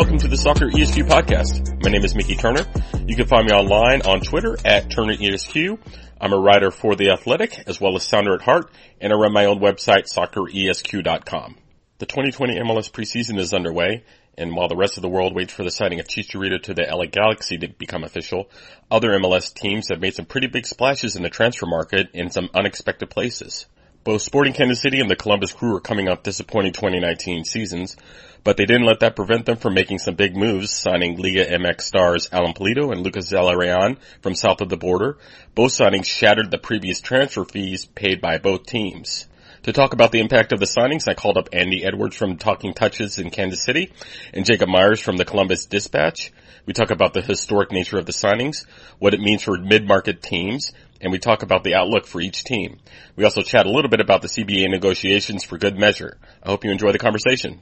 welcome to the Soccer ESQ podcast. My name is Mickey Turner. You can find me online on Twitter at Turner ESQ. I'm a writer for The Athletic as well as Sounder at Heart, and I run my own website, socceresq.com. The 2020 MLS preseason is underway, and while the rest of the world waits for the signing of Chicharito to the LA Galaxy to become official, other MLS teams have made some pretty big splashes in the transfer market in some unexpected places. Both Sporting Kansas City and the Columbus Crew are coming off disappointing 2019 seasons, but they didn't let that prevent them from making some big moves, signing Liga MX stars Alan Pulido and Lucas Zelarayan from south of the border. Both signings shattered the previous transfer fees paid by both teams. To talk about the impact of the signings, I called up Andy Edwards from Talking Touches in Kansas City and Jacob Myers from the Columbus Dispatch. We talk about the historic nature of the signings, what it means for mid-market teams, and we talk about the outlook for each team. We also chat a little bit about the CBA negotiations for good measure. I hope you enjoy the conversation.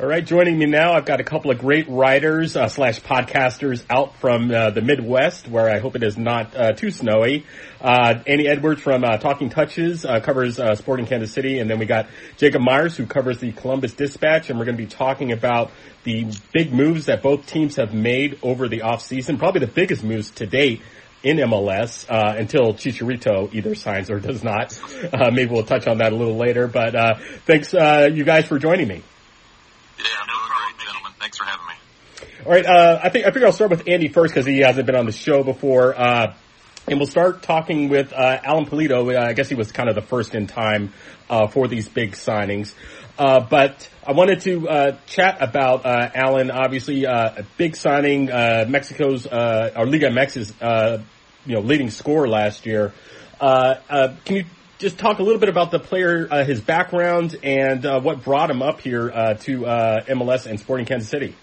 All right, joining me now, I've got a couple of great writers uh, slash podcasters out from uh, the Midwest, where I hope it is not uh, too snowy. Uh, Andy Edwards from uh, Talking Touches uh, covers Sporting Kansas City, and then we got Jacob Myers who covers the Columbus Dispatch, and we're going to be talking about the big moves that both teams have made over the offseason, probably the biggest moves to date in MLS uh, until Chicharito either signs or does not. Uh, maybe we'll touch on that a little later. But uh, thanks, you guys, for joining me. Yeah, no problem, gentlemen. Thanks for having me. All right, uh, I think I figure I'll start with Andy first because he hasn't been on the show before, uh, and we'll start talking with uh, Alan Pulido. Uh, I guess he was kind of the first in time uh, for these big signings, uh, but I wanted to chat about Alan. Obviously, a big signing, Mexico's or Liga MX's you know leading scorer last year. can you just talk a little bit about the player, uh, his background, and uh, what brought him up here uh, to uh, MLS and Sporting Kansas City.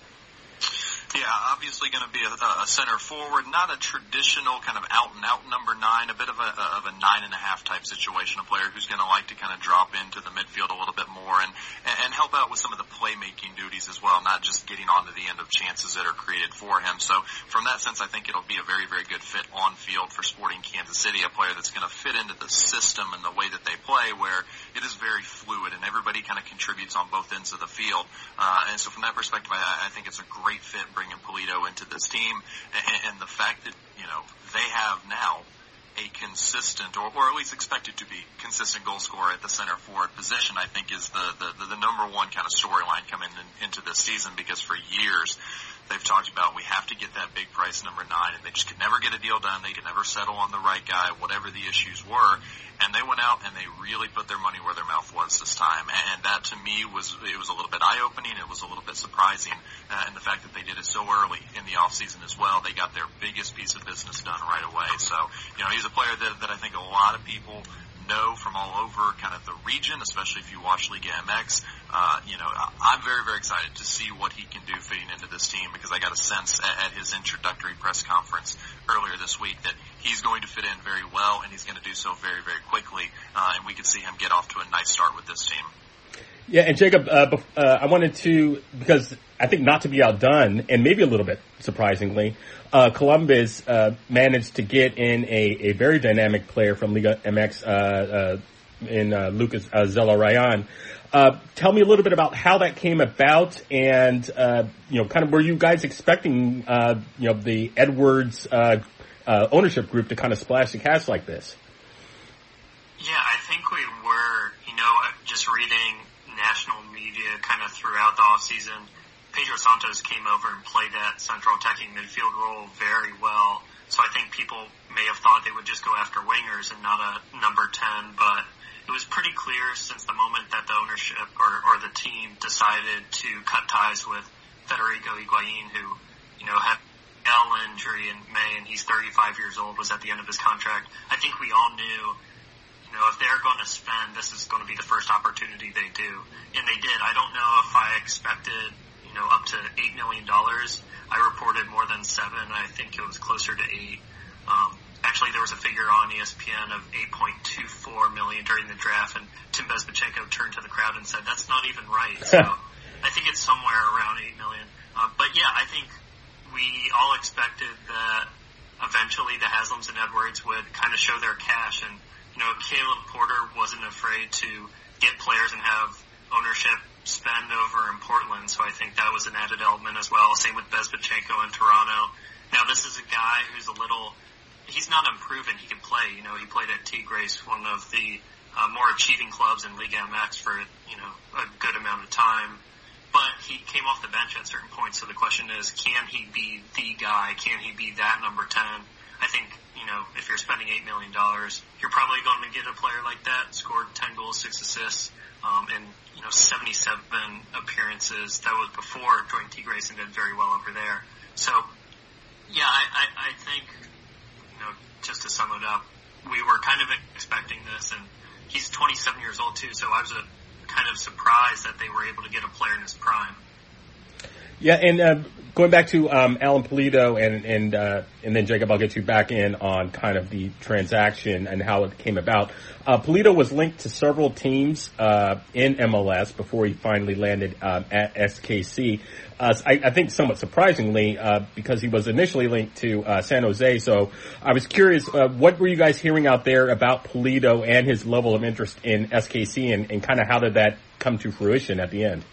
Obviously going to be a, a center forward, not a traditional kind of out and out number nine, a bit of a, of a nine and a half type situation, a player who's going to like to kind of drop into the midfield a little bit more and, and help out with some of the playmaking duties as well, not just getting onto the end of chances that are created for him. So from that sense, I think it'll be a very, very good fit on field for Sporting Kansas City, a player that's going to fit into the system and the way that they play where it is very fluid and everybody kind of contributes on both ends of the field. Uh, and so from that perspective, I, I think it's a great fit bringing Pulido into this team, and, and the fact that you know they have now a consistent, or, or at least expected to be consistent goal scorer at the center forward position, I think is the the, the, the number one kind of storyline coming in, into this season because for years they've talked about we have to get that big price number nine, and they just could never get a deal done. They could never settle on the right guy, whatever the issues were. And they went out and they really put their money where their mouth was this time. And that to me was it was a little bit eye opening. It was a little bit surprising, uh, and the fact that they did it so early in the off season as well. They got their biggest piece of business done right away. So you know he's a player that that I think a lot of people know from all over kind of the region, especially if you watch Liga MX. Uh, you know, I'm very, very excited to see what he can do fitting into this team because I got a sense at, at his introductory press conference earlier this week that he's going to fit in very well and he's going to do so very, very quickly. Uh, and we can see him get off to a nice start with this team. Yeah, and Jacob, uh, uh, I wanted to because I think not to be outdone, and maybe a little bit surprisingly, uh, Columbus uh, managed to get in a, a very dynamic player from Liga MX uh, uh, in Lucas uh, Zelarayan. tell me a little bit about how that came about, and you know, kind of were you guys expecting you know the Edwards ownership group to kind of splash the cash like this? Yeah, I think we were. You know, just reading media kind of throughout the off season. Pedro Santos came over and played that central attacking midfield role very well. So I think people may have thought they would just go after wingers and not a number 10, but it was pretty clear since the moment that the ownership or, or the team decided to cut ties with Federico Higuain, who, you know, had L injury in May and he's 35 years old, was at the end of his contract. I think we all knew you know, if they're going to spend, this is going to be the first opportunity they do. And they did. I don't know if I expected, you know, up to $8 million. I reported more than seven. I think it was closer to eight. Um, actually, there was a figure on ESPN of 8.24 million during the draft, and Tim Bezbatchenko turned to the crowd and said, that's not even right. So I think it's somewhere around 8 million. Uh, but yeah, I think we all expected that eventually the Haslams and Edwards would kind of show their cash and you know, Caleb Porter wasn't afraid to get players and have ownership spend over in Portland, so I think that was an added element as well. Same with Bezbatchenko in Toronto. Now this is a guy who's a little, he's not unproven. He can play. You know, he played at Tigres, one of the uh, more achieving clubs in Liga MX for you know a good amount of time. But he came off the bench at certain points. So the question is, can he be the guy? Can he be that number ten? I think if you're spending eight million dollars, you're probably going to get a player like that. Scored ten goals, six assists, um, and you know 77 appearances. That was before joining Tigres and did very well over there. So yeah, I, I, I think you know just to sum it up, we were kind of expecting this and he's 27 years old too, so I was a, kind of surprised that they were able to get a player in his prime. Yeah, and uh, going back to um, Alan Pulido and and uh, and then Jacob, I'll get you back in on kind of the transaction and how it came about. Uh, Pulido was linked to several teams uh, in MLS before he finally landed um, at SKC. Uh, I, I, think somewhat surprisingly, uh, because he was initially linked to uh, San Jose. So I was curious, what were you guys hearing out there about Pulido and his level of interest in SKC, and, and kind of how did that come to fruition at the end?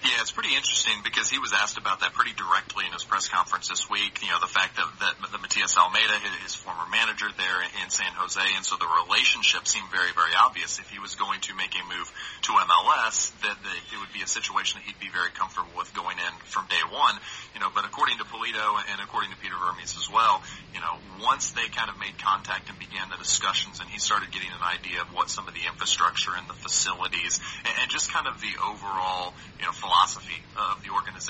Yeah, it's pretty interesting because he was asked about that pretty directly in his press conference this week. You know, the fact that, that the Matias Almeyda, his former manager there in San Jose, and so the relationship seemed very, very obvious. If he was going to make a move to MLS, that, that it would be a situation that he'd be very comfortable with going in from day one. You know, but according to Pulido and according to Peter Vermes as well, you know, once they kind of made contact and began the discussions, and he started getting an idea of what some of the infrastructure and the facilities, and, and just kind of the overall, you know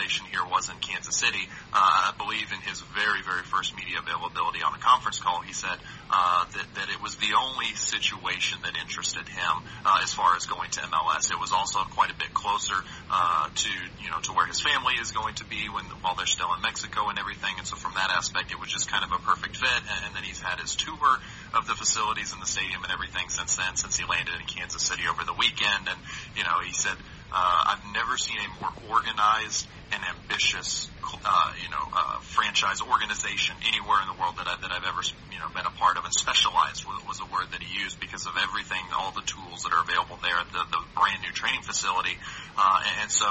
the here was in Kansas City. Uh, I believe in his very, very first media availability on the conference call, he said uh, that, that it was the only situation that interested him uh, as far as going to MLS. It was also quite a bit closer uh, to you know to where his family is going to be when while they're still in Mexico and everything. And so from that aspect, it was just kind of a perfect fit. And, and then he's had his tour of the facilities and the stadium and everything since then, since he landed in Kansas City over the weekend. And you know, he said uh, I've never seen a more organized and ambitious, uh, you know, uh, franchise organization anywhere in the world that, I, that I've ever, you know, been a part of. And specialized was, was a word that he used because of everything, all the tools that are available there at the, the brand new training facility. Uh, and, and so,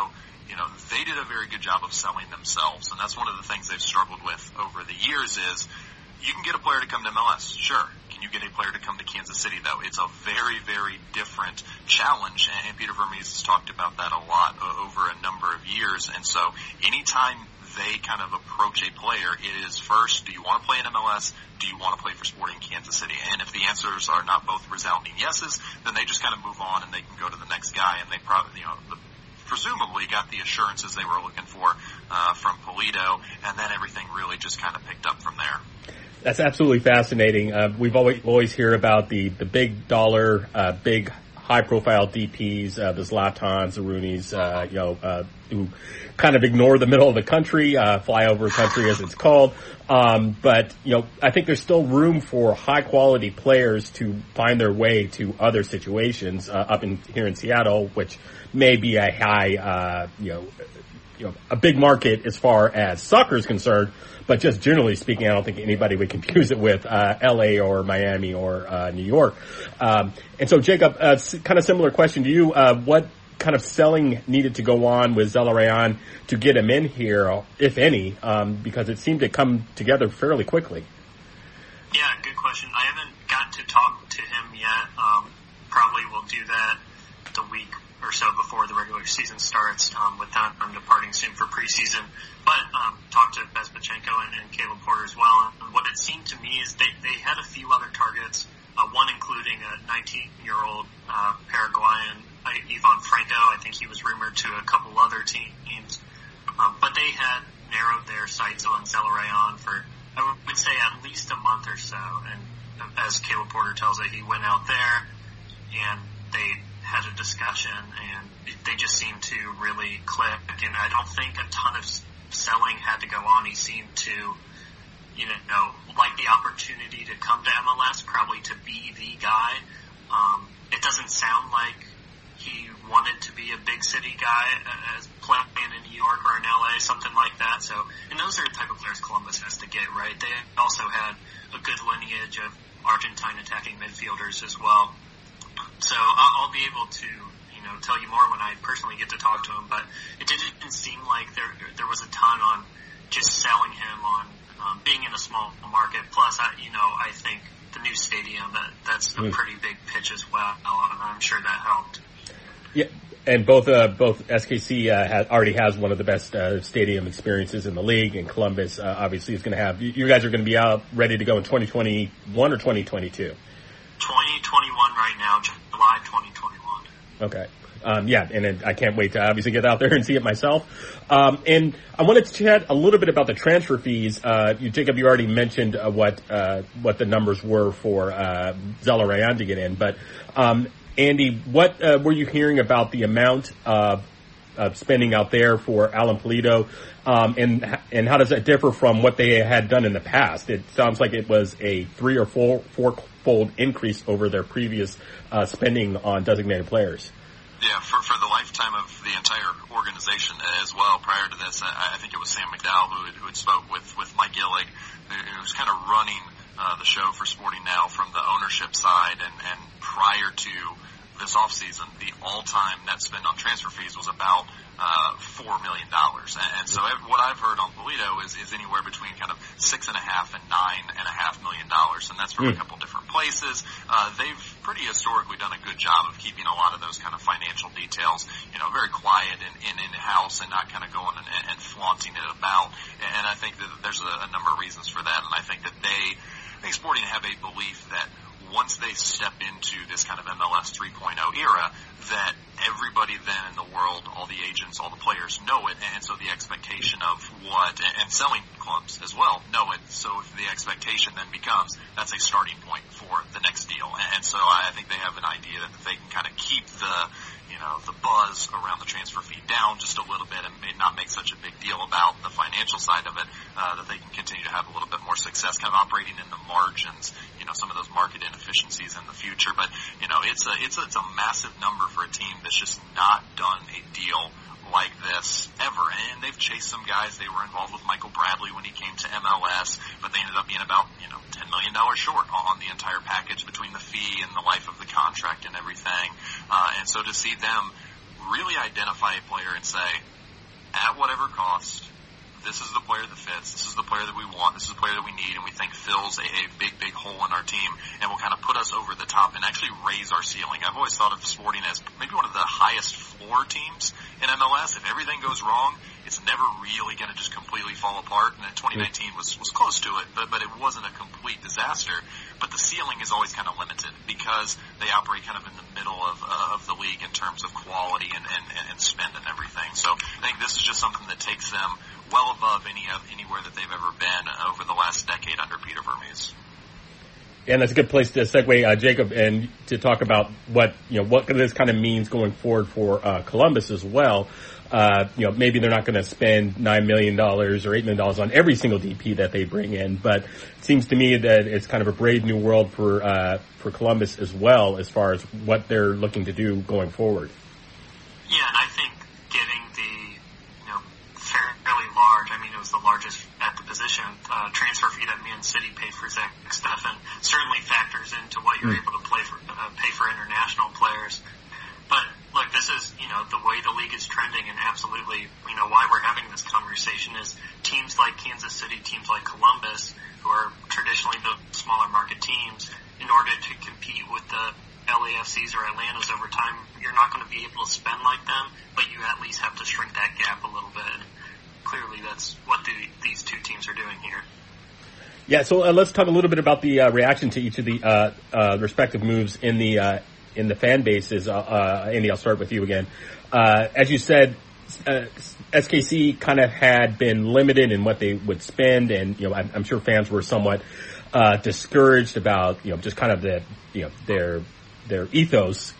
you know, they did a very good job of selling themselves. And that's one of the things they've struggled with over the years is you can get a player to come to MLS, sure. Can you get a player to come to Kansas City though? It's a very, very different challenge, and Peter Vermes has talked about that a lot over a number of years. And so, anytime they kind of approach a player, it is first, do you want to play in MLS? Do you want to play for Sporting Kansas City? And if the answers are not both resounding yeses, then they just kind of move on and they can go to the next guy. And they probably, you know, presumably got the assurances they were looking for uh, from Pulido, and then everything really just kind of picked up from there. That's absolutely fascinating. Uh, we've always always hear about the the big dollar, uh, big high profile DPs, uh, the Zlatans, the Rooneys, uh, you know, uh, who kind of ignore the middle of the country, uh, flyover country as it's called. Um, but you know, I think there's still room for high quality players to find their way to other situations uh, up in here in Seattle, which may be a high, uh, you know, you know, a big market as far as soccer is concerned. But just generally speaking, I don't think anybody would confuse it with uh, L.A. or Miami or uh, New York. Um, and so, Jacob, uh, kind of similar question to you. Uh, what kind of selling needed to go on with Zelarayan to get him in here, if any, um, because it seemed to come together fairly quickly? Yeah, good question. I haven't got to talk to him yet. Um, probably will do that the week or so before the regular season starts, um, with them departing soon for preseason. But um, talked to Bezbatchenko and, and Caleb Porter as well. And what it seemed to me is they, they had a few other targets, uh, one including a 19-year-old uh, Paraguayan, uh, Ivan Franco. I think he was rumored to a couple other teams. Um, but they had narrowed their sights on Zelarayan for, I would say, at least a month or so. And as Caleb Porter tells it, he went out there and they had a discussion and they just seemed to really click. And I don't think a ton of selling had to go on. He seemed to, you know, like the opportunity to come to MLS, probably to be the guy. Um, it doesn't sound like he wanted to be a big city guy as playing in New York or in LA, something like that. So, and those are the type of players Columbus has to get, right? They also had a good lineage of Argentine attacking midfielders as well. So I'll, be able to, you know tell you more when I personally get to talk to him. But it didn't seem like there there was a ton on just selling him on um, being in a small market. Plus, I, you know, I think the new stadium that that's a mm. pretty big pitch as well, and I'm sure that helped. Yeah, and both uh, both SKC uh, has, already has one of the best uh, stadium experiences in the league, and Columbus uh, obviously is going to have. You guys are going to be out ready to go in 2021 or 2022. 2021 right now, July 2021. Okay. Um, yeah, and I can't wait to obviously get out there and see it myself. Um, and I wanted to chat a little bit about the transfer fees. Uh, you, Jacob, you already mentioned uh, what uh, what the numbers were for uh, Zelarayán to get in, but um, Andy, what uh, were you hearing about the amount of spending out there for Alan Pulido, um, and and how does that differ from what they had done in the past? It sounds like it was a three or four four four-fold increase over their previous uh, spending on designated players. Yeah, for, for the lifetime of the entire organization as well. Prior to this, I, I think it was Sam McDowell who had, who had spoke with, with Mike Gillig, who, who was kind of running uh, the show for Sporting Now from the ownership side. And, and prior to this offseason, the all-time net spend on transfer fees was about uh, four million dollars. And, and so what I've heard on Pulido is, is anywhere between kind of six and a half and nine and a half million dollars, and that's from mm. a hmm. couple different places. Uh, they've pretty historically done a good job of keeping a lot of those kind of financial details, you know, very quiet and in in house and not kind of going and, and flaunting it about. And I think that there's a, a number of reasons for that, and I think that they, I think Sporting have a belief that once they step into this kind of MLS 3.0 era, that everybody then in the world, all the agents, all the players know it, and so the expectation of what, and selling clubs as well know it. So the expectation then becomes that's a starting point for the next deal, and so I think they have an idea that they can kind of keep the you know, the buzz around the transfer fee down just a little bit and may not make such a big deal about the financial side of it, uh, that they can continue to have a little bit more success kind of operating in the margins, you know, some of those market inefficiencies in the future. But, you know, it's a, it's a, it's a massive number for a team that's just not done a deal like this ever. And they've chased some guys. They were involved with Michael Bradley when he came to MLS, but they ended up being about, you know, $10 million short on the entire package between the fee and the life of the contract and everything. Uh, and so to see them really identify a player and say, at whatever cost, this is the player that fits. This is the player that we want. This is the player that we need, and we think fills a, a big, big hole in our team, and will kind of put us over the top and actually raise our ceiling. I've always thought of Sporting as maybe one of the highest floor teams in MLS. If everything goes wrong, it's never really going to just completely fall apart. And 2019 was was close to it, but but it wasn't a complete disaster. But the ceiling is always kind of limited because they operate kind of in the middle of uh, of the league in terms of quality and, and and spend and everything. So I think this is just something that takes them well above any anywhere that they've ever been over the last decade under Peter Vermes. And that's a good place to segue, uh, Jacob, and to talk about what you know what this kind of means going forward for uh, Columbus as well. Uh, you know, maybe they're not going to spend nine million dollars or eight million dollars on every single DP that they bring in, but it seems to me that it's kind of a brave new world for uh, for Columbus as well, as far as what they're looking to do going forward. Yeah, and I think getting the you know fairly large. I mean, it was the largest at the position. Uh, transfer fee that Man City paid for Zach Steffen certainly factors into what you're mm. able to play for, uh, pay for international players. But look, this is, you know, the way the league is trending and absolutely, you know, why we're having this conversation is teams like Kansas City, teams like Columbus, who are traditionally the smaller market teams, in order to compete with the LAFCs or Atlantas over time, you're not going to be able to spend like them, but you at least have to shrink that gap a little bit And clearly that's what the, these two teams are doing here. Yeah, so uh, let's talk a little bit about the uh, reaction to each of the uh, uh respective moves in the uh, in the fan bases. Uh, Andy, I'll start with you again. as you said, SKC kind of had been limited in what they would spend, and you know, I'm, I'm sure fans were somewhat discouraged about you know just kind of the you know their their ethos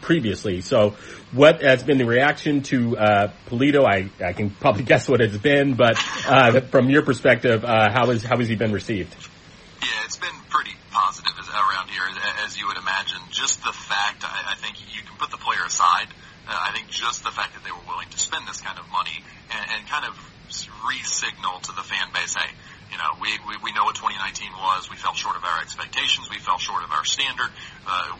previously. So what has been the reaction to uh, Pulido? I, I can probably guess what it's been, but uh, from your perspective, uh, how, is, how has he been received? Yeah, it's been pretty positive around here, as you would imagine. Just the fact, I, I think you can put the player aside. Uh, I think just the fact that they were willing to spend this kind of money and, and kind of re-signal to the fan base, hey, you know, we, we, we know what 2019 was. We fell short of our expectations. We fell short of our standard. Uh,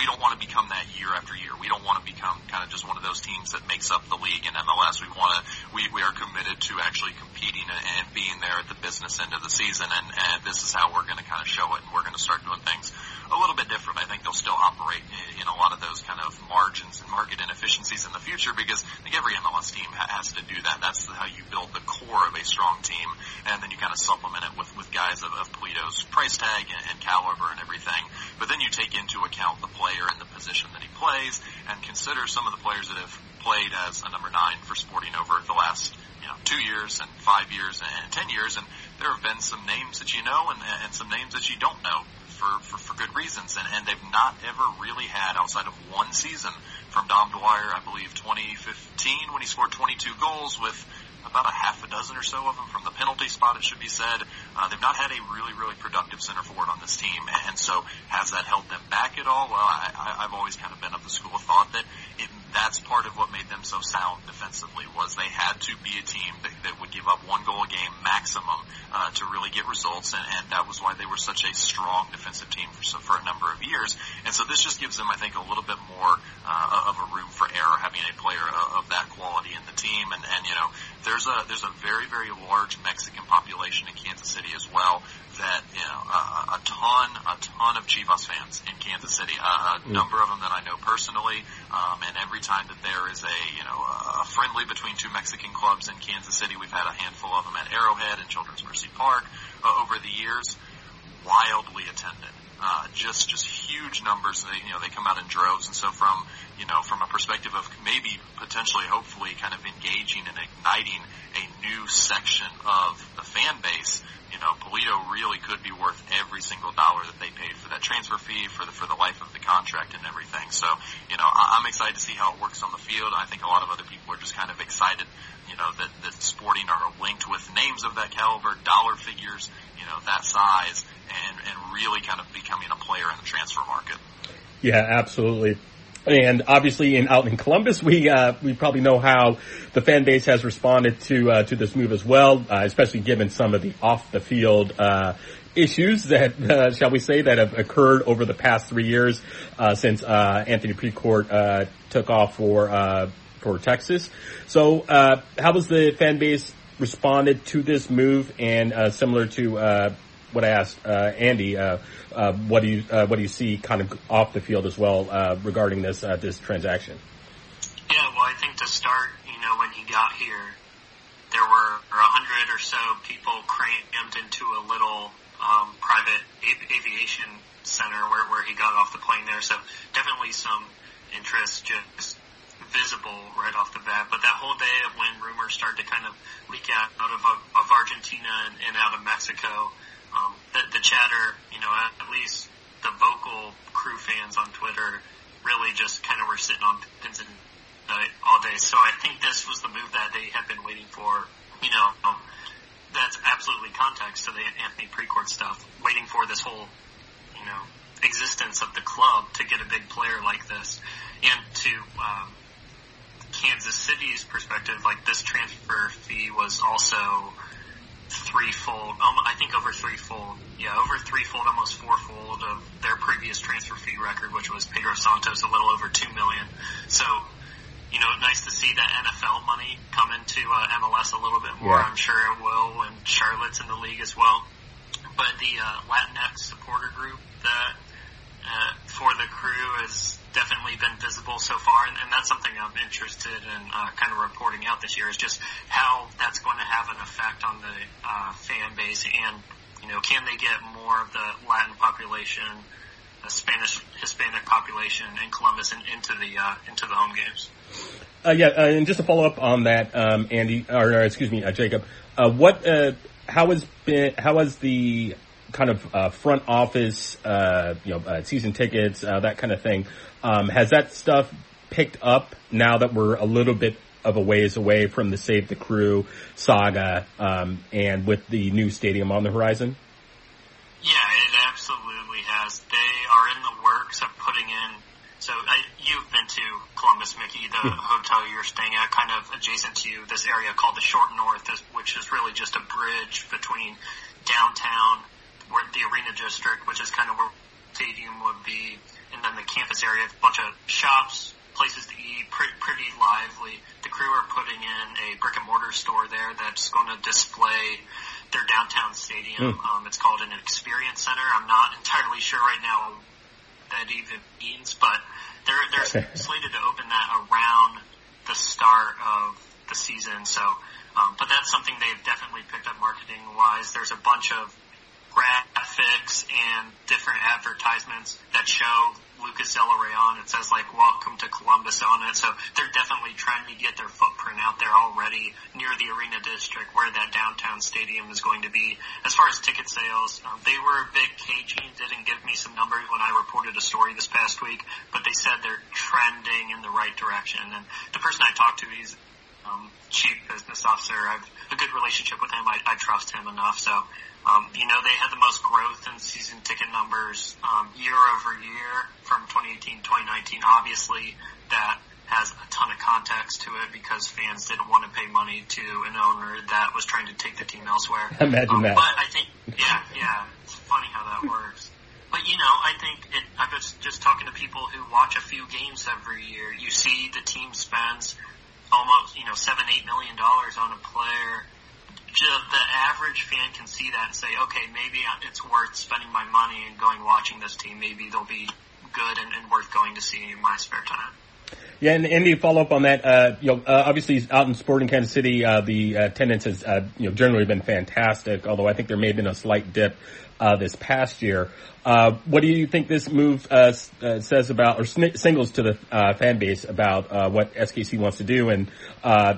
we don't want to become that year after year. We don't want to become kind of just one of those teams that makes up the league in MLS. We want to, we, we are committed to actually competing and, and being there at the business end of the season. And, and this is how we're going to kind of show it. And we're going to start doing things a little bit different. I think they'll still operate in, a lot of those kind of margins and market inefficiencies in the future because I think every MLS team has to do that. That's how you build the core of a strong team, and then you kind of supplement it with with guys of, of Pulido's price tag and, and caliber and everything. But then you take into account the player and the position that he plays, and consider some of the players that have played as a number nine for Sporting over the last you know two years and five years and ten years, and there have been some names that you know and, and some names that you don't know for, for, for good reasons. And, and they've not ever really had, outside of one season from Dom Dwyer, I believe 2015, when he scored 22 goals with about a half a dozen or so of them from the penalty spot, it should be said. Uh, they've not had a really, really productive center forward on this team. And so has that held them back at all? Well, I, I, I've always kind of been of the school of thought that that's part of what made them so sound defensively was they had to be a team that, that would give up one goal a game maximum uh, to really get results, and, and that was why they were such a strong defensive team for, so, for a number of years. And so this just gives them, I think, a little bit more uh, of a room for error having a player of, of that quality in the team. And, and you know, there's a there's a very very large Mexican population in Kansas City as well that you know a, a ton a ton of Chivas fans in Kansas City, a, a mm. number of them that I know personally, um, and every time that there is a you know a friendly between two Mexican clubs in Kansas City, we've had a handful of them at Arrowhead and Children's Mercy Park uh, over the years, wildly attended. Uh, just just huge numbers. They, you know, they come out in droves, and so from you know from a perspective of maybe potentially, hopefully, kind of engaging and igniting a new section of the fan base, you know, Pulido really could be worth every single dollar that they paid for that transfer fee, for the for the life of the contract and everything. So, you know, I, I'm excited to see how it works on the field. I think a lot of other people are just kind of excited, you know, that that Sporting are linked with names of that caliber, dollar figures, you know, that size, and and really kind of becoming a player in the transfer market. Yeah, absolutely. And obviously, in out in Columbus, we uh, we probably know how the fan base has responded to uh, to this move as well, uh, especially given some of the off the field uh, issues that uh, shall we say that have occurred over the past three years uh, since Anthony Precourt took off for for Texas. So, how was the fan base responded to this move? And similar to what I asked uh, Andy, uh, uh, what do you uh, what do you see kind of off the field as well uh, regarding this uh, this transaction? Yeah, well, I think to start, you know, when he got here, there were a hundred or so people crammed into a little um, private av- aviation center where where he got off the plane there. So definitely some interest just visible right off the bat. But that whole day of when rumors started to kind of leak out, out of, of Argentina and, and out of Mexico, um, the, the chatter, you know, at, at least the vocal crew fans on Twitter really just kind of were sitting on pins and uh, all day. So I think this was the move that they had been waiting for. You know, um, that's absolutely context to the Anthony Precourt stuff. Waiting for this whole, you know, existence of the club to get a big player like this, and to um, Kansas City's perspective, like this transfer fee was also threefold, um, I think over threefold, yeah, over threefold, almost fourfold of their previous transfer fee record, which was Pedro Santos, a little over two million. So, you know, nice to see that NFL money come into uh, MLS a little bit more. Yeah. I'm sure it will, and Charlotte's in the league as well. But the uh, Latinx supporter group that uh, for the crew is definitely been visible so far, and, and that's something I'm interested in uh, kind of reporting out this year is just how that's going to have an effect on the uh, fan base, and you know, can they get more of the Latin population, the Spanish Hispanic population in Columbus and into the uh, into the home games? Uh, yeah, uh, and just to follow up on that, um, Andy, or, or excuse me, uh, Jacob, uh, what, uh, how has been, how has the kind of uh, front office, uh, you know, uh, season tickets, uh, that kind of thing. Um, has that stuff picked up now that we're a little bit of a ways away from the Save the Crew saga, um, and with the new stadium on the horizon? Yeah, it absolutely has. They are in the works of putting in. So I, you've been to Columbus, Mickey, the hmm. hotel you're staying at, kind of adjacent to you, this area called the Short North, which is really just a bridge between downtown where the arena district, which is kind of where stadium would be, and then the campus area, a bunch of shops, places to eat, pretty, pretty lively. The crew are putting in a brick and mortar store there that's going to display their downtown stadium. Mm. Um, it's called an experience center. I'm not entirely sure right now that even means, but they're they're slated to open that around the start of the season. So, um, but that's something they've definitely picked up marketing wise. There's a bunch of graphics and different advertisements that show Lucas Zelarayan. It says like "Welcome to Columbus" on it. So they're definitely trying to get their footprint out there already near the arena district where that downtown stadium is going to be. As far as ticket sales, um, they were a bit cagey. Didn't give me some numbers when I reported a story this past week, but they said they're trending in the right direction. And the person I talked to, he's um, chief business officer. I have a good relationship with him. I, I trust him enough. So um, you know, they had the most growth in season ticket numbers um, year over year from 2018 2019. Obviously, that has a ton of context to it because fans didn't want to pay money to an owner that was trying to take the team elsewhere. Imagine um, that. But I think, yeah, yeah, it's funny how that works. But you know, I think it, I was just talking to people who watch a few games every year. You see the team spends almost, you know, seven, eight million dollars on a player the average fan can see that and say, okay, maybe it's worth spending my money and going watching this team. Maybe they'll be good and, and worth going to see in my spare time. Yeah, and Andy, follow up on that. Uh, you know, uh, obviously out in Sporting Kansas City, uh, the attendance has, uh, you know, generally been fantastic. Although I think there may have been a slight dip uh, this past year. Uh, what do you think this move uh, uh, says about, or sn- singles to the uh, fan base about uh, what SKC wants to do? And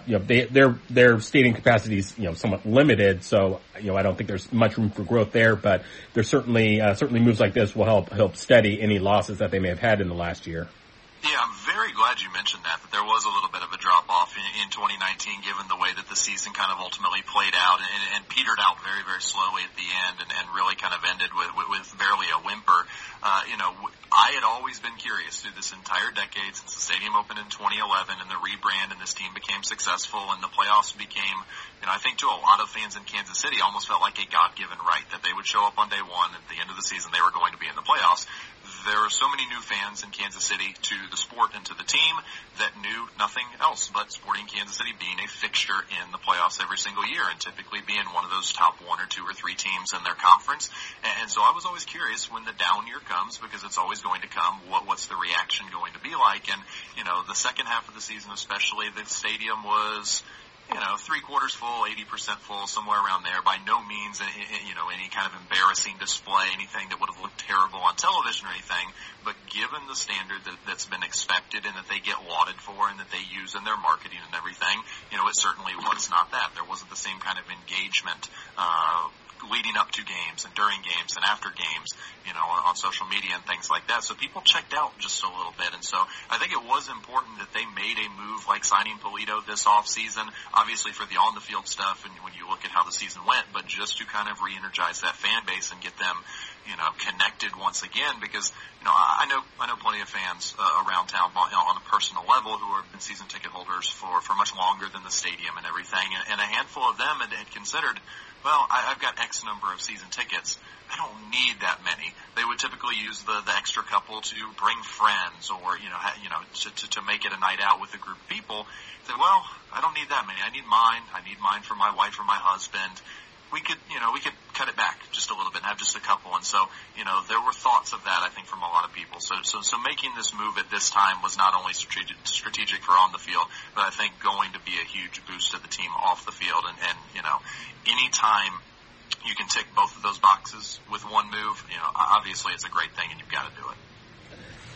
you know, they, their their stadium capacity is you know somewhat limited, so you know I don't think there's much room for growth there. But there's certainly certainly moves like this will help help steady any losses that they may have had in the last year. Yeah, I'm very glad you mentioned that, that there was a little bit of a drop off in, in 2019 given the way that the season kind of ultimately played out and, and petered out very, very slowly at the end and, and really kind of ended with, with, with barely a whimper. Uh, you know, I had always been curious through this entire decade since the stadium opened in 2011 and the rebrand and this team became successful and the playoffs became, you know, I think to a lot of fans in Kansas City almost felt like a God-given right that they would show up on day one at the end of the season they were going to be in the playoffs there are so many new fans in Kansas City to the sport and to the team that knew nothing else but Sporting Kansas City being a fixture in the playoffs every single year and typically being one of those top one or two or three teams in their conference. And so I was always curious when the down year comes because it's always going to come. What what's the reaction going to be like? And you know, the second half of the season, especially, the stadium was you know, three quarters full, 80% full, somewhere around there. By no means, you know, any kind of embarrassing display, anything that would have looked terrible on television or anything. But given the standard that, that's been expected and that they get lauded for and that they use in their marketing and everything, you know, it certainly was not that. There wasn't the same kind of engagement, uh, leading up to games and during games and after games, you know, on, on social media and things like that. So people checked out just a little bit. And so I think it was important that they made a move like signing Pulido this off season, obviously for the on the field stuff and when you look at how the season went, but just to kind of re-energize that fan base and get them, you know, connected once again because, you know, I know, I know plenty of fans uh, around town on, on a personal level who have been season ticket holders for, for much longer than the stadium and everything. And, and a handful of them had, had considered, well, I, I've got X number of season tickets. I don't need that many. They would typically use the, the extra couple to bring friends or, you know, ha, you know, to, to, to make it a night out with a group of people. Say, well, I don't need that many. I need mine. I need mine for my wife or my husband we could, you know, we could cut it back just a little bit and have just a couple. And so, you know, there were thoughts of that, I think, from a lot of people. So, so, so making this move at this time was not only strategic, strategic for on the field, but I think going to be a huge boost to the team off the field. And, and, you know, anytime you can tick both of those boxes with one move, you know, obviously it's a great thing and you've got to do it.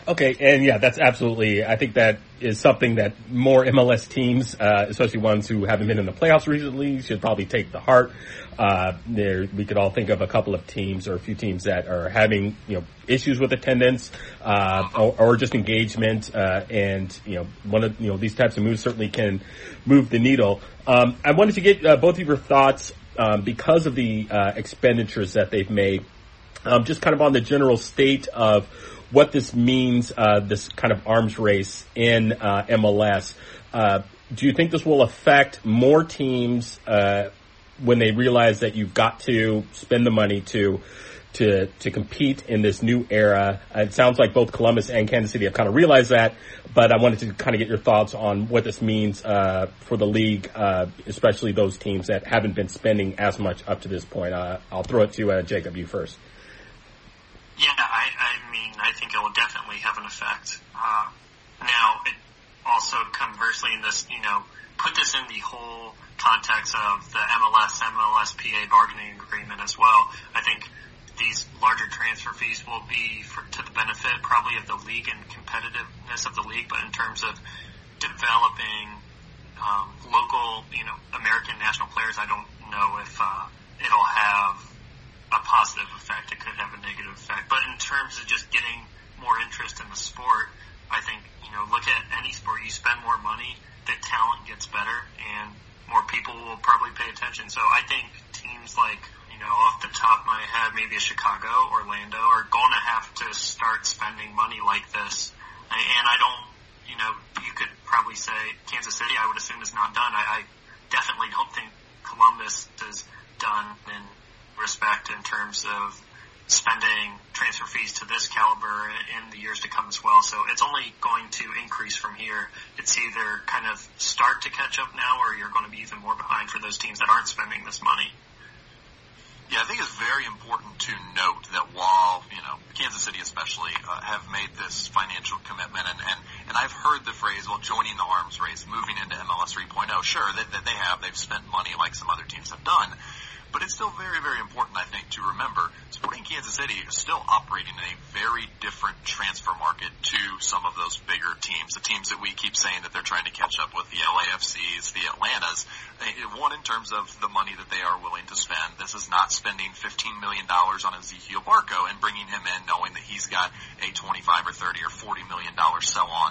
Okay, and yeah, that's absolutely. I think that is something that more MLS teams, uh, especially ones who haven't been in the playoffs recently, should probably take to heart. Uh, there, we could all think of a couple of teams or a few teams that are having you know issues with attendance uh, or, or, just engagement, uh, and you know one of you know these types of moves certainly can move the needle. Um, I wanted to get uh, both of your thoughts um, because of the uh, expenditures that they've made, um, just kind of on the general state of what this means, uh, this kind of arms race in uh, MLS. Uh, do you think this will affect more teams uh, when they realize that you've got to spend the money to to to compete in this new era. It sounds like both Columbus and Kansas City have kind of realized that, but I wanted to kind of get your thoughts on what this means uh, for the league, uh, especially those teams that haven't been spending as much up to this point. Uh, I'll throw it to uh, Jacob, you first. Yeah, I, I I think it will definitely have an effect. Uh, now, it also conversely in this, you know, put this in the whole context of the MLS, MLSPA bargaining agreement as well. I think these larger transfer fees will be for, to the benefit probably of the league and competitiveness of the league, but in terms of developing um, local, you know, American national players, I don't know if uh, it'll have a positive effect. It could have a negative effect. But in terms of just getting more interest in the sport, I think, you know, look at any sport. You spend more money, the talent gets better, and more people will probably pay attention. So I think teams like you know, off the top of my head, maybe Chicago, Orlando are going to have to start spending money like this. And I don't, you know, you could probably say Kansas City, I would assume is not done. I, I definitely don't think Columbus is done in respect in terms of spending transfer fees to this caliber in the years to come as well. So it's only going to increase from here. It's either kind of start to catch up now or you're going to be even more behind for those teams that aren't spending this money. Yeah, I think it's very important to note that while, you know, Kansas City especially uh, have made this financial commitment and, and, and I've heard the phrase, well, joining the arms race, moving into MLS 3.0, sure, that, they have, they've spent money like some other teams have done. But it's still very, very important, I think, to remember Sporting Kansas City is still operating in a very different transfer market to some of those bigger teams, the teams that we keep saying that they're trying to catch up with, the LAFCs, the Atlantas. Eh, one, in terms of the money that they are willing to spend. This is not spending $15 million on Ezequiel Barco and bringing him in knowing that he's got a 25 or 30 or $40 million sell on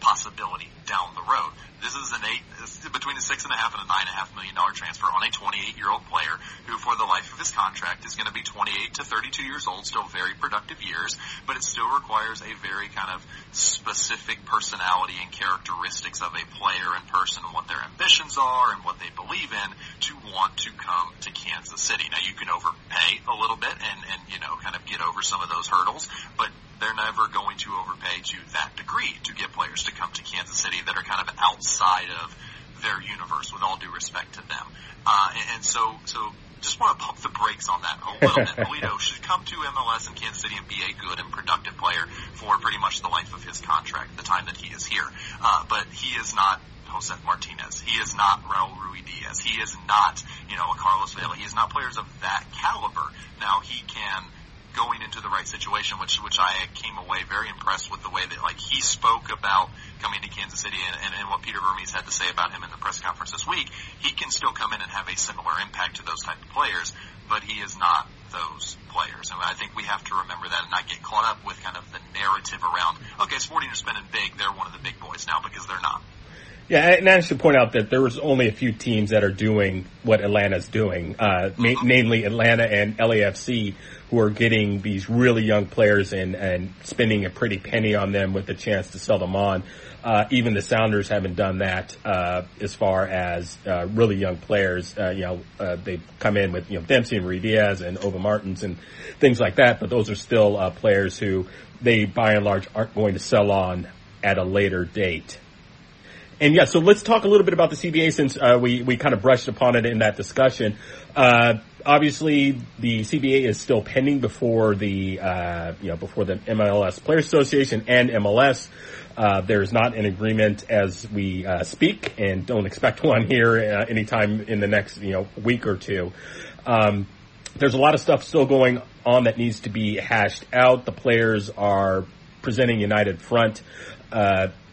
possibility down the road. This is an eight, between a six and a half and a nine and a half million dollar transfer on a 28 year old player who for the life of his contract is going to be 28 to 32 years old, still very productive years, but it still requires a very kind of specific personality and characteristics of a player and person and what their ambitions are and what they believe in to want to come to Kansas City. Now you can overpay a little bit and, and, you know, kind of get over some of those hurdles, but they're never going to overpay to that degree to get players to come to Kansas City that are kind of outside of their universe, with all due respect to them. Uh, and, and so, so just want to pump the brakes on that a little bit. Pulido should come to MLS in Kansas City and be a good and productive player for pretty much the life of his contract, the time that he is here. Uh, but he is not Josef Martinez. He is not Raul Ruidiaz. He is not, you know, a Carlos Vela. He is not players of that caliber. Now he can going into the right situation, which which I came away very impressed with the way that like he spoke about coming to Kansas City and, and, and what Peter Vermes had to say about him in the press conference this week. He can still come in and have a similar impact to those type of players, but he is not those players. And I think we have to remember that and not get caught up with kind of the narrative around, okay, Sporting are spending big, they're one of the big boys now because they're not. Yeah, and I should point out that there was only a few teams that are doing what Atlanta's doing, uh, ma- namely Atlanta and LAFC, who are getting these really young players and, and spending a pretty penny on them with the chance to sell them on. Uh, even the Sounders haven't done that uh, as far as uh, really young players. Uh, you know, uh, they come in with you know Dempsey and Ruidiaz and Oba Martins and things like that, but those are still uh, players who they by and large aren't going to sell on at a later date. And yeah, so let's talk a little bit about the CBA since uh, we we kind of brushed upon it in that discussion. Uh, obviously, the CBA is still pending before the uh, you know before the MLS Players Association and MLS. Uh, there's not an agreement as we uh, speak, and don't expect one here uh, anytime in the next you know week or two. Um, there's a lot of stuff still going on that needs to be hashed out. The players are presenting united front.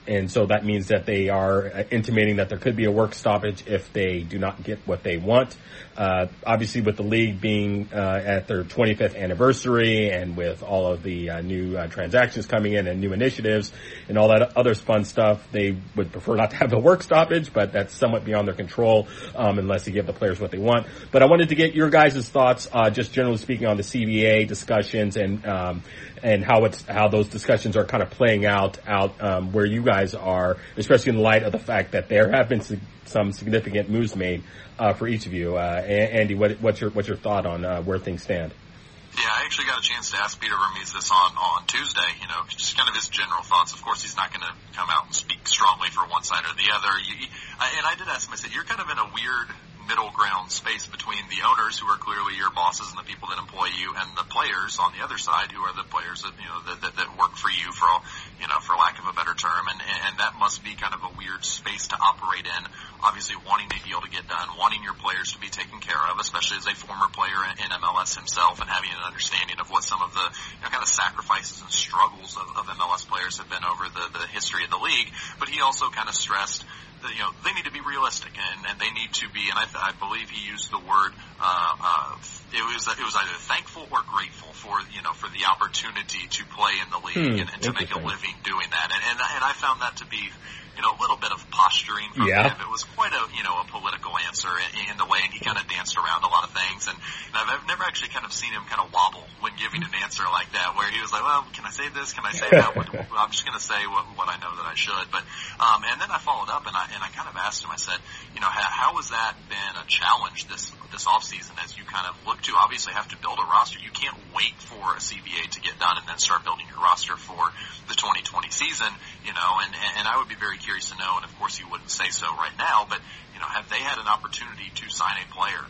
And so that means that they are uh, intimating that there could be a work stoppage if they do not get what they want. Uh, obviously, with the league being uh, at their 25th anniversary and with all of the uh, new uh, transactions coming in and new initiatives and all that other fun stuff, they would prefer not to have the work stoppage, but that's somewhat beyond their control um, unless they give the players what they want. But I wanted to get your guys' thoughts, uh, just generally speaking, on the CBA discussions and um, and how it's how those discussions are kind of playing out out um, where you guys are, especially in light of the fact that there have been some significant moves made uh, for each of you. Uh, Andy, what, what's your what's your thought on uh, where things stand? Yeah, I actually got a chance to ask Peter Vermes this on, on Tuesday, you know, just kind of his general thoughts. Of course, he's not going to come out and speak strongly for one side or the other. You, I, and I did ask him, I said, you're kind of in a weird middle ground space between the owners who are clearly your bosses and the people that employ you and the players on the other side who are the players that, you know, that, that, that work for you for all, you know, for lack of a better term. And, and that must be kind of a weird space to operate in. Obviously wanting a deal to get done, wanting your players to be taken care of, especially as a former player in, in MLS himself and having an understanding of what some of the, you know, kind of sacrifices and struggles of, of MLS players have been over the, the history of the league. But he also kind of stressed you know, they need to be realistic and, and they need to be, and I, I believe he used the word, uh, uh, it was, it was either thankful or grateful for, you know, for the opportunity to play in the league Hmm, and, and to make a living doing that. And, and, and I found that to be, you know, a little bit of posturing from Yeah. him. It was quite a, you know, a political answer in, in the way, and he kind of danced around a lot of things. And, and I've, I've never actually kind of seen him kind of wobble when giving an answer like that, where he was like, well, can I say this? Can I say that? What, I'm just going to say what, what I know that I should. But, um, and then I followed up and I, and I kind of asked him, I said, you know, how, how has that been a challenge this, this off season as you kind of look to obviously have to build a roster? You can't wait for a CBA to get done and then start building your roster for the 2020 season, you know, and, and I would be very curious to know, and of course you wouldn't say so right now, but, you know, have they had an opportunity to sign a player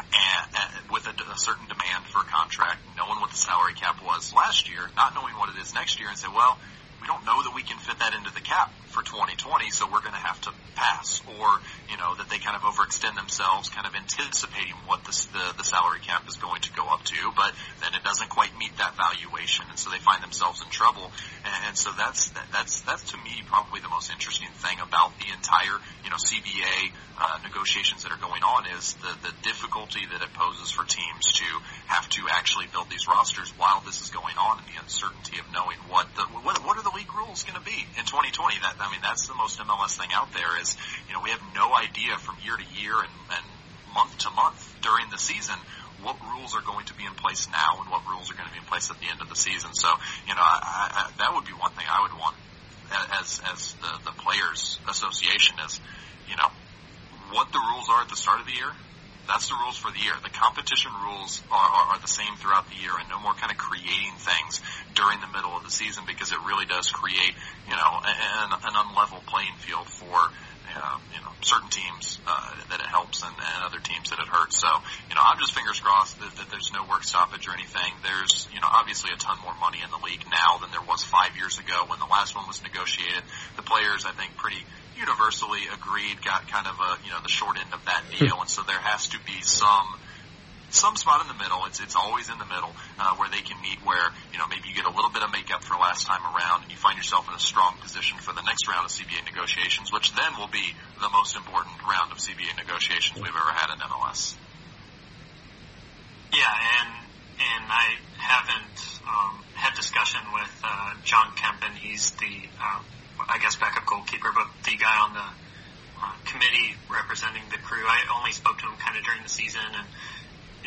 and, and with a, a certain demand for a contract, knowing what the salary cap was last year, not knowing what it is next year, and say, well, we don't know that we can fit that into the cap for 2020, so we're going to have to pass, or you know that they kind of overextend themselves, kind of anticipating what the, the the salary cap is going to go up to, but then it doesn't quite meet that valuation, and so they find themselves in trouble. And, and so that's that, that's that's to me probably the most interesting thing about the entire you know CBA uh, negotiations that are going on is the the difficulty that it poses for teams to have to actually build these rosters while this is going on, and the uncertainty of knowing what the what what are the league rules going to be in 2020. That I mean that's the most MLS thing out there is you know we have no idea from year to year and, and month to month during the season what rules are going to be in place now and what rules are going to be in place at the end of the season. So, you know, I, I, that would be one thing I would want as as the the players association is, you know, what the rules are at the start of the year. That's the rules for the year. The competition rules are, are, are the same throughout the year, and no more kind of creating things during the middle of the season because it really does create, you know, an, an unlevel playing field for uh, you know, certain teams uh, that it helps and, and other teams that it hurts. So, you know, I'm just fingers crossed that, that there's no work stoppage or anything. There's, you know, obviously a ton more money in the league now than there was five years ago when the last one was negotiated. The players, I think, pretty universally agreed, got kind of a, you know, the short end of that deal, and so there has to be some some spot in the middle. It's it's always in the middle uh, where they can meet. Where you know maybe you get a little bit of makeup for last time around, and you find yourself in a strong position for the next round of CBA negotiations, which then will be the most important round of CBA negotiations we've ever had in MLS. Yeah, and and I haven't um, had discussion with uh, Jon Kempin. He's the uh, I guess backup goalkeeper, but the guy on the uh, committee representing the crew. I only spoke to him kind of during the season and, and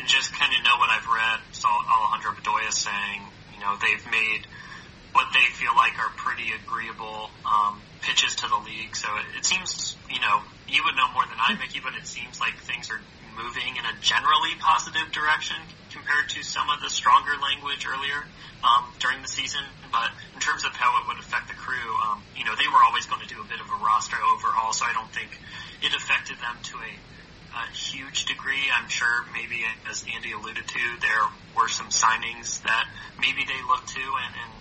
just kind of know what I've read. Saw Alejandro Bedoya saying, you know, they've made what they feel like are pretty agreeable um, pitches to the league. So it, it seems, you know, you would know more than I, Mickey, but it seems like things are moving in a generally positive direction compared to some of the stronger language earlier um, during the season. But in terms of how it would affect the crew, um, you know, they were always going to do a bit of a roster overhaul, so I don't think it affected them to a a huge degree. I'm sure maybe as Andy alluded to, there were some signings that maybe they looked to and, and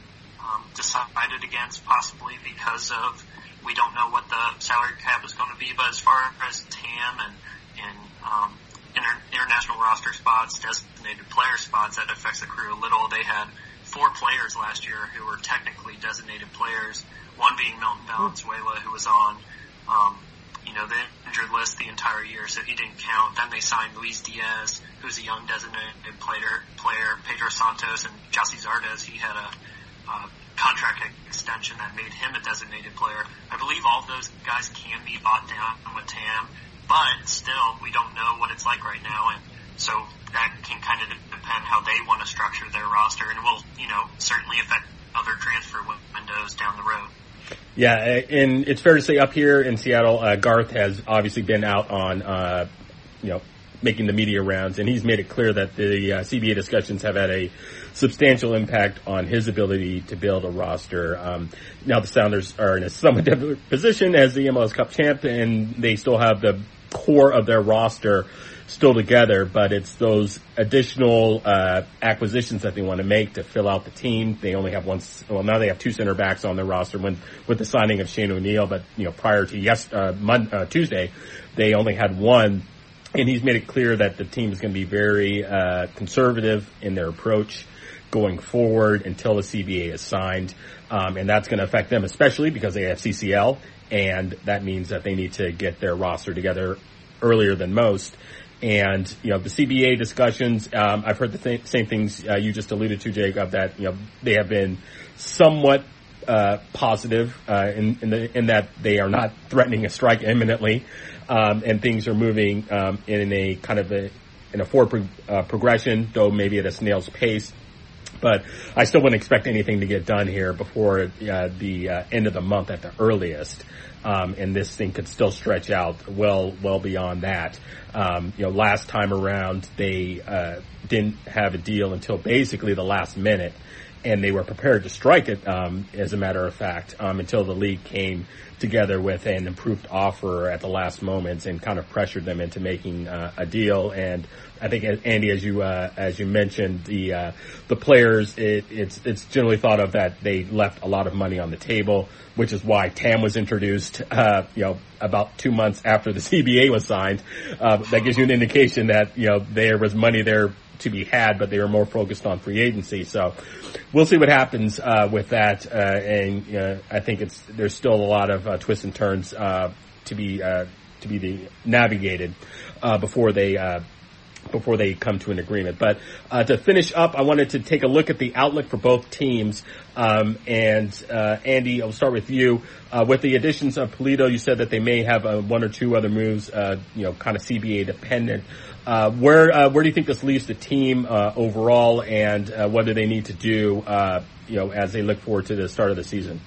um, decided against possibly because of we don't know what the salary cap is going to be. But as far as TAM and and um, inter- international roster spots, designated player spots, that affects the crew a little. They had four players last year who were technically designated players. One being Milton Valenzuela, who was on. Um, you know, the injured list the entire year, so he didn't count. Then they signed Luis Diaz, who's a young designated player, player Pedro Santos, and Gyasi Zardes. He had a, uh, contract extension that made him a designated player. I believe all those guys can be bought down with TAM, but still, we don't know what it's like right now, and so that can kind of depend how they want to structure their roster, and will, you know, certainly affect other transfer windows down the road. Yeah, and it's fair to say up here in Seattle, uh, Garth has obviously been out on, uh, you know, making the media rounds, and he's made it clear that the uh, CBA discussions have had a substantial impact on his ability to build a roster. Um, now the Sounders are in a somewhat different position as the MLS Cup champ, and they still have the core of their roster still together, but it's those additional uh, acquisitions that they want to make to fill out the team. They only have one. Well, now they have two center backs on their roster when with the signing of Shane O'Neill. But you know, prior to yes, uh, uh, Tuesday, they only had one. And he's made it clear that the team is going to be very uh, conservative in their approach going forward until the CBA is signed. Um, and that's going to affect them, especially because they have CCL, and that means that they need to get their roster together earlier than most. And, you know, the CBA discussions, um, I've heard the th- same things uh, you just alluded to, Jacob, that, you know, they have been somewhat uh, positive uh, in, in, the, in that they are not threatening a strike imminently, um, and things are moving um, in a kind of a in a forward pro- uh, progression, though maybe at a snail's pace. But I still wouldn't expect anything to get done here before uh, the uh, end of the month at the earliest. Um, and this thing could still stretch out well, well beyond that. Um, you know, last time around they uh, didn't have a deal until basically the last minute, and they were prepared to strike it. Um, as a matter of fact, um, until the league came together with an improved offer at the last moments and kind of pressured them into making uh, a deal. And I think Andy, as you uh, as you mentioned, the uh, the players, it, it's it's generally thought of that they left a lot of money on the table, which is why TAM was introduced. Uh, you know, about two months after the CBA was signed, uh, that gives you an indication that you know there was money there to be had, but they were more focused on free agency. So we'll see what happens uh, with that. Uh, and uh, I think it's there's still a lot of uh, twists and turns uh, to be to be the, navigated before they before they come to an agreement. But uh, to finish up, I wanted to take a look at the outlook for both teams. Um, and uh, Andy, I'll start with you. Uh, with the additions of Pulido, you said that they may have uh, one or two other moves, uh, you know, kind of CBA dependent. Uh, where where do you think this leaves the team overall, and what do they need to do, you know, as they look forward to the start of the season?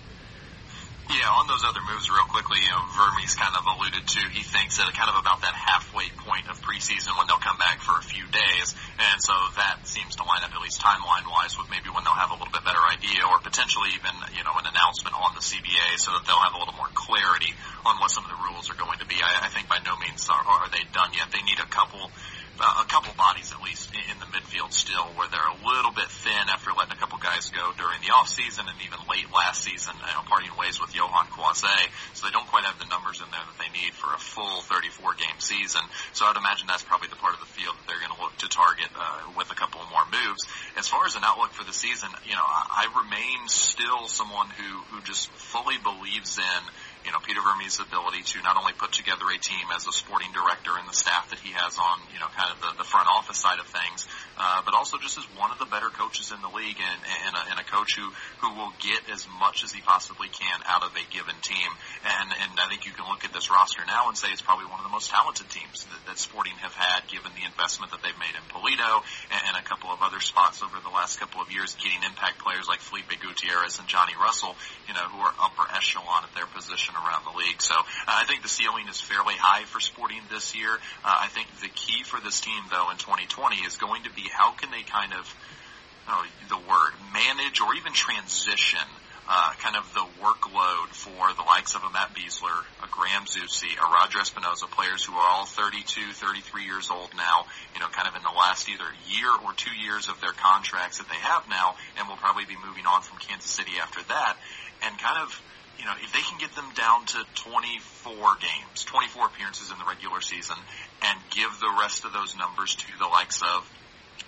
Yeah, on those other moves, real quickly, you know, Vermes kind of alluded to. He thinks that kind of about that halfway point preseason when they'll come back for a few days, and so that seems to line up at least timeline wise with maybe when they'll have a little bit better idea, or potentially even you know an announcement on the CBA, so that they'll have a little more clarity on what some of the rules are going to be. I, I think by no means are, are they done yet. They need a couple uh, a couple bodies at least in, the midfield still, where they're a little bit thin after letting a couple guys go during the off season and even late last season, you know, parting ways with Yohan Croizet. So they don't quite have the numbers in there that they need for a full 34 game season. So I'd imagine that's probably the part of the field that they're going to look to target uh, with a couple more moves. As far as an outlook for the season, you know, I, I remain still someone who who just fully believes in you know, Peter Vermes' ability to not only put together a team as a sporting director and the staff that he has on, you know, kind of the, the front office side of things, uh, but also just as one of the better coaches in the league and, and, a, and a coach who, who will get as much as he possibly can out of a given team. And, and I think you can look at this roster now and say it's probably one of the most talented teams that, that Sporting have had given the investment that they've made in Pulido and, and a couple of other spots over the last couple of years, getting impact players like Felipe Gutierrez and Johnny Russell, you know, who are upper echelon at their position around the league. So uh, I think the ceiling is fairly high for Sporting this year. Uh, I think the key for this team, though, in 2020 is going to be how can they kind of, oh, the word, manage or even transition uh, kind of the workload for the likes of a Matt Besler, a Graham Zusi, a Roger Espinoza, players who are all 32, 33 years old now, you know, kind of in the last either year or two years of their contracts that they have now, and will probably be moving on from Kansas City after that, and kind of you know, if they can get them down to 24 games, 24 appearances in the regular season, and give the rest of those numbers to the likes of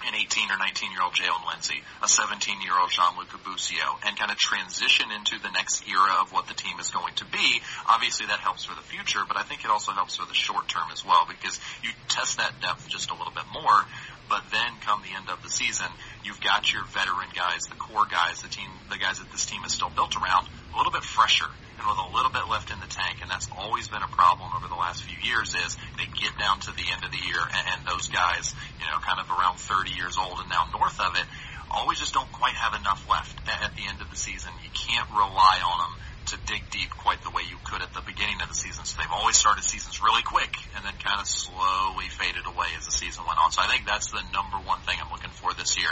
an 18 or 19 year old Jaylin Lindsey, a 17 year old Gianluca Busio, and kind of transition into the next era of what the team is going to be. Obviously, that helps for the future, but I think it also helps for the short term as well because you test that depth just a little bit more. But then come the end of the season, you've got your veteran guys, the core guys, the team, the guys that this team is still built around, a little bit fresher and with a little bit left in the tank. And that's always been a problem over the last few years is they get down to the end of the year and, and those guys, you know, kind of around 30 years old and now north of it, always just don't quite have enough left at, at the end of the season. You can't rely on them to, dig deep quite the way you could at the beginning of the season. So they've always started seasons really quick and then kind of slowly faded away as the season went on. So I think that's the number one thing I'm looking for this year.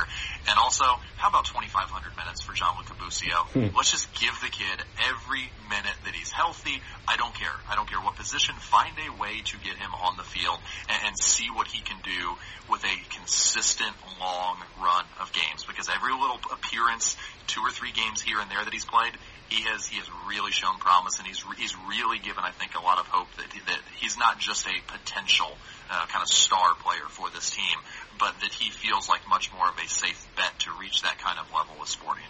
And also, how about 2,500 minutes for Gianluca Busio? Hmm. Let's just give the kid every minute that he's healthy. I don't care. I don't care what position. Find a way to get him on the field and, and see what he can do with a consistent long run of games because every little appearance, two or three games here and there that he's played, he has he has really shown promise and he's he's really given I think a lot of hope that that he's not just a potential uh, kind of star player for this team, but that he feels like much more of a safe bet to reach that kind of level with Sporting.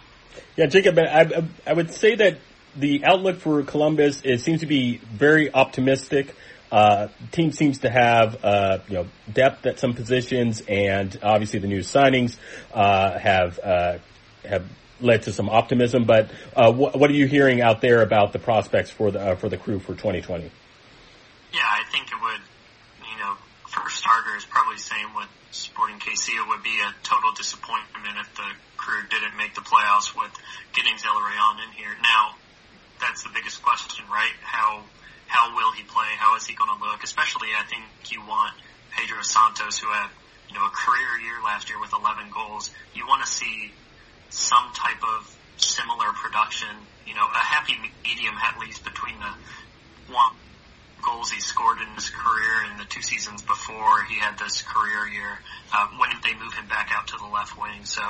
Yeah, Jacob, I, I would say that the outlook for Columbus it seems to be very optimistic. Uh, team seems to have uh, you know depth at some positions, and obviously the new signings uh, have uh, have led to some optimism. But uh, wh- what are you hearing out there about the prospects for the uh, for the crew for 2020? Yeah, I think it would. You know, for starters, probably same with Sporting KC. It would be a total disappointment if the crew didn't make the playoffs with getting Zelarayán in here. Now, that's the biggest question, right? How how will he play? How is he going to look? Especially, I think you want Pedro Santos, who had you know a career year last year with 11 goals. You want to see some type of similar production. You know, a happy medium at least between the one goals he scored in his career and the two seasons before he had this career year. Uh, when they move him back out to the left wing, so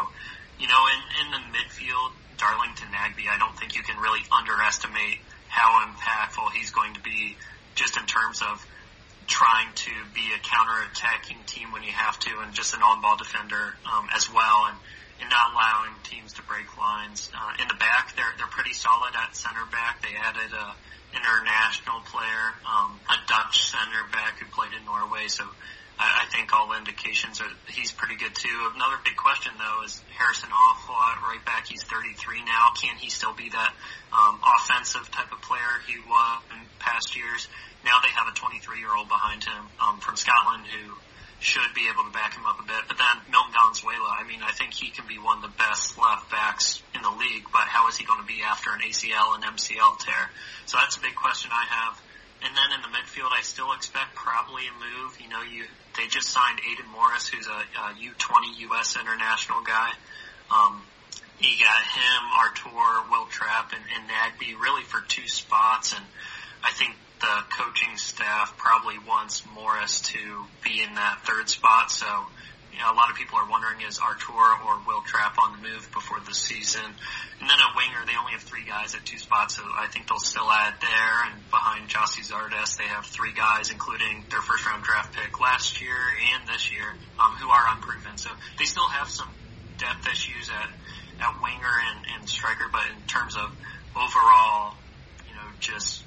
you know, in in the midfield, Darlington Nagbe, I don't think you can really underestimate how impactful he's going to be just in terms of trying to be a counter-attacking team when you have to and just an on-ball defender um, as well and, and not allowing teams to break lines. Uh, in the back, they're, they're pretty solid at center back. They added a international player, um, a Dutch center back who played in Norway, so I, I think all indications are he's pretty good too. Another big question though is Harrison Afful, right back. He's 33 now. Can he still be that um, offensive type of player he was in past years? Now they have a 23 year old behind him um, from Scotland who should be able to back him up a bit. But then Milton Valenzuela, I mean, I think he can be one of the best left backs in the league, but how is he going to be after an ACL and MCL tear? So that's a big question I have. And then in the midfield, I still expect probably a move. You know, you they just signed Aidan Morris, who's a a U20 U.S. international guy. Um, you got him, Artur, Wil Trapp, and, and Nagbe really for two spots. And I think the coaching staff probably wants Morris to be in that third spot. So you know, a lot of people are wondering is Artur or Wil Trapp on the move before the season. And then a winger, they only have three guys at two spots, so I think they'll still add there. And behind Gyasi Zardes, they have three guys, including their first round draft pick last year and this year, um, who are unproven. So they still have some depth issues at, at winger and, and striker, but in terms of overall, you know, just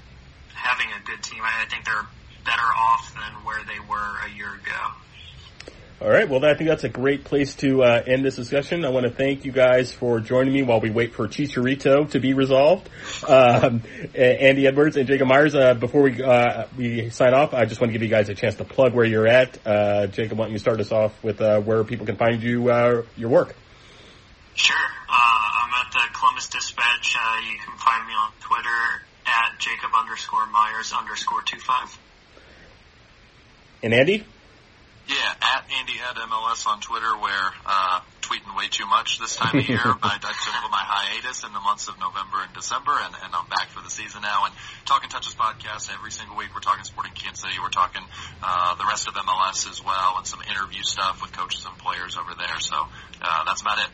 having a good team, I think they're better off than where they were a year ago. All right. Well, I think that's a great place to uh, end this discussion. I want to thank you guys for joining me while we wait for Chicharito to be resolved. Um, Andy Edwards and Jacob Myers. Uh, before we uh, we sign off, I just want to give you guys a chance to plug where you're at. Uh, Jacob, why don't you start us off with uh, where people can find you uh, your work? Sure. I'm at the Columbus Dispatch. you can find me on Twitter at Jacob underscore Myers underscore two five. And Andy. Yeah, at Andy Head MLS on Twitter, where uh, tweeting way too much this time of year. I, I took my hiatus in the months of November and December, and, and I'm back for the season now. And talking touches podcast every single week. We're talking Sporting Kansas City. We're talking uh, the rest of MLS as well, and some interview stuff with coaches and players over there. So uh, that's about it.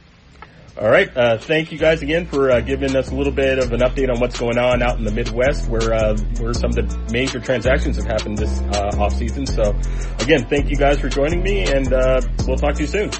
All right. Uh, thank you guys again for uh, giving us a little bit of an update on what's going on out in the Midwest, where uh, where some of the major transactions have happened this uh, off season. So, again, thank you guys for joining me, and uh, we'll talk to you soon.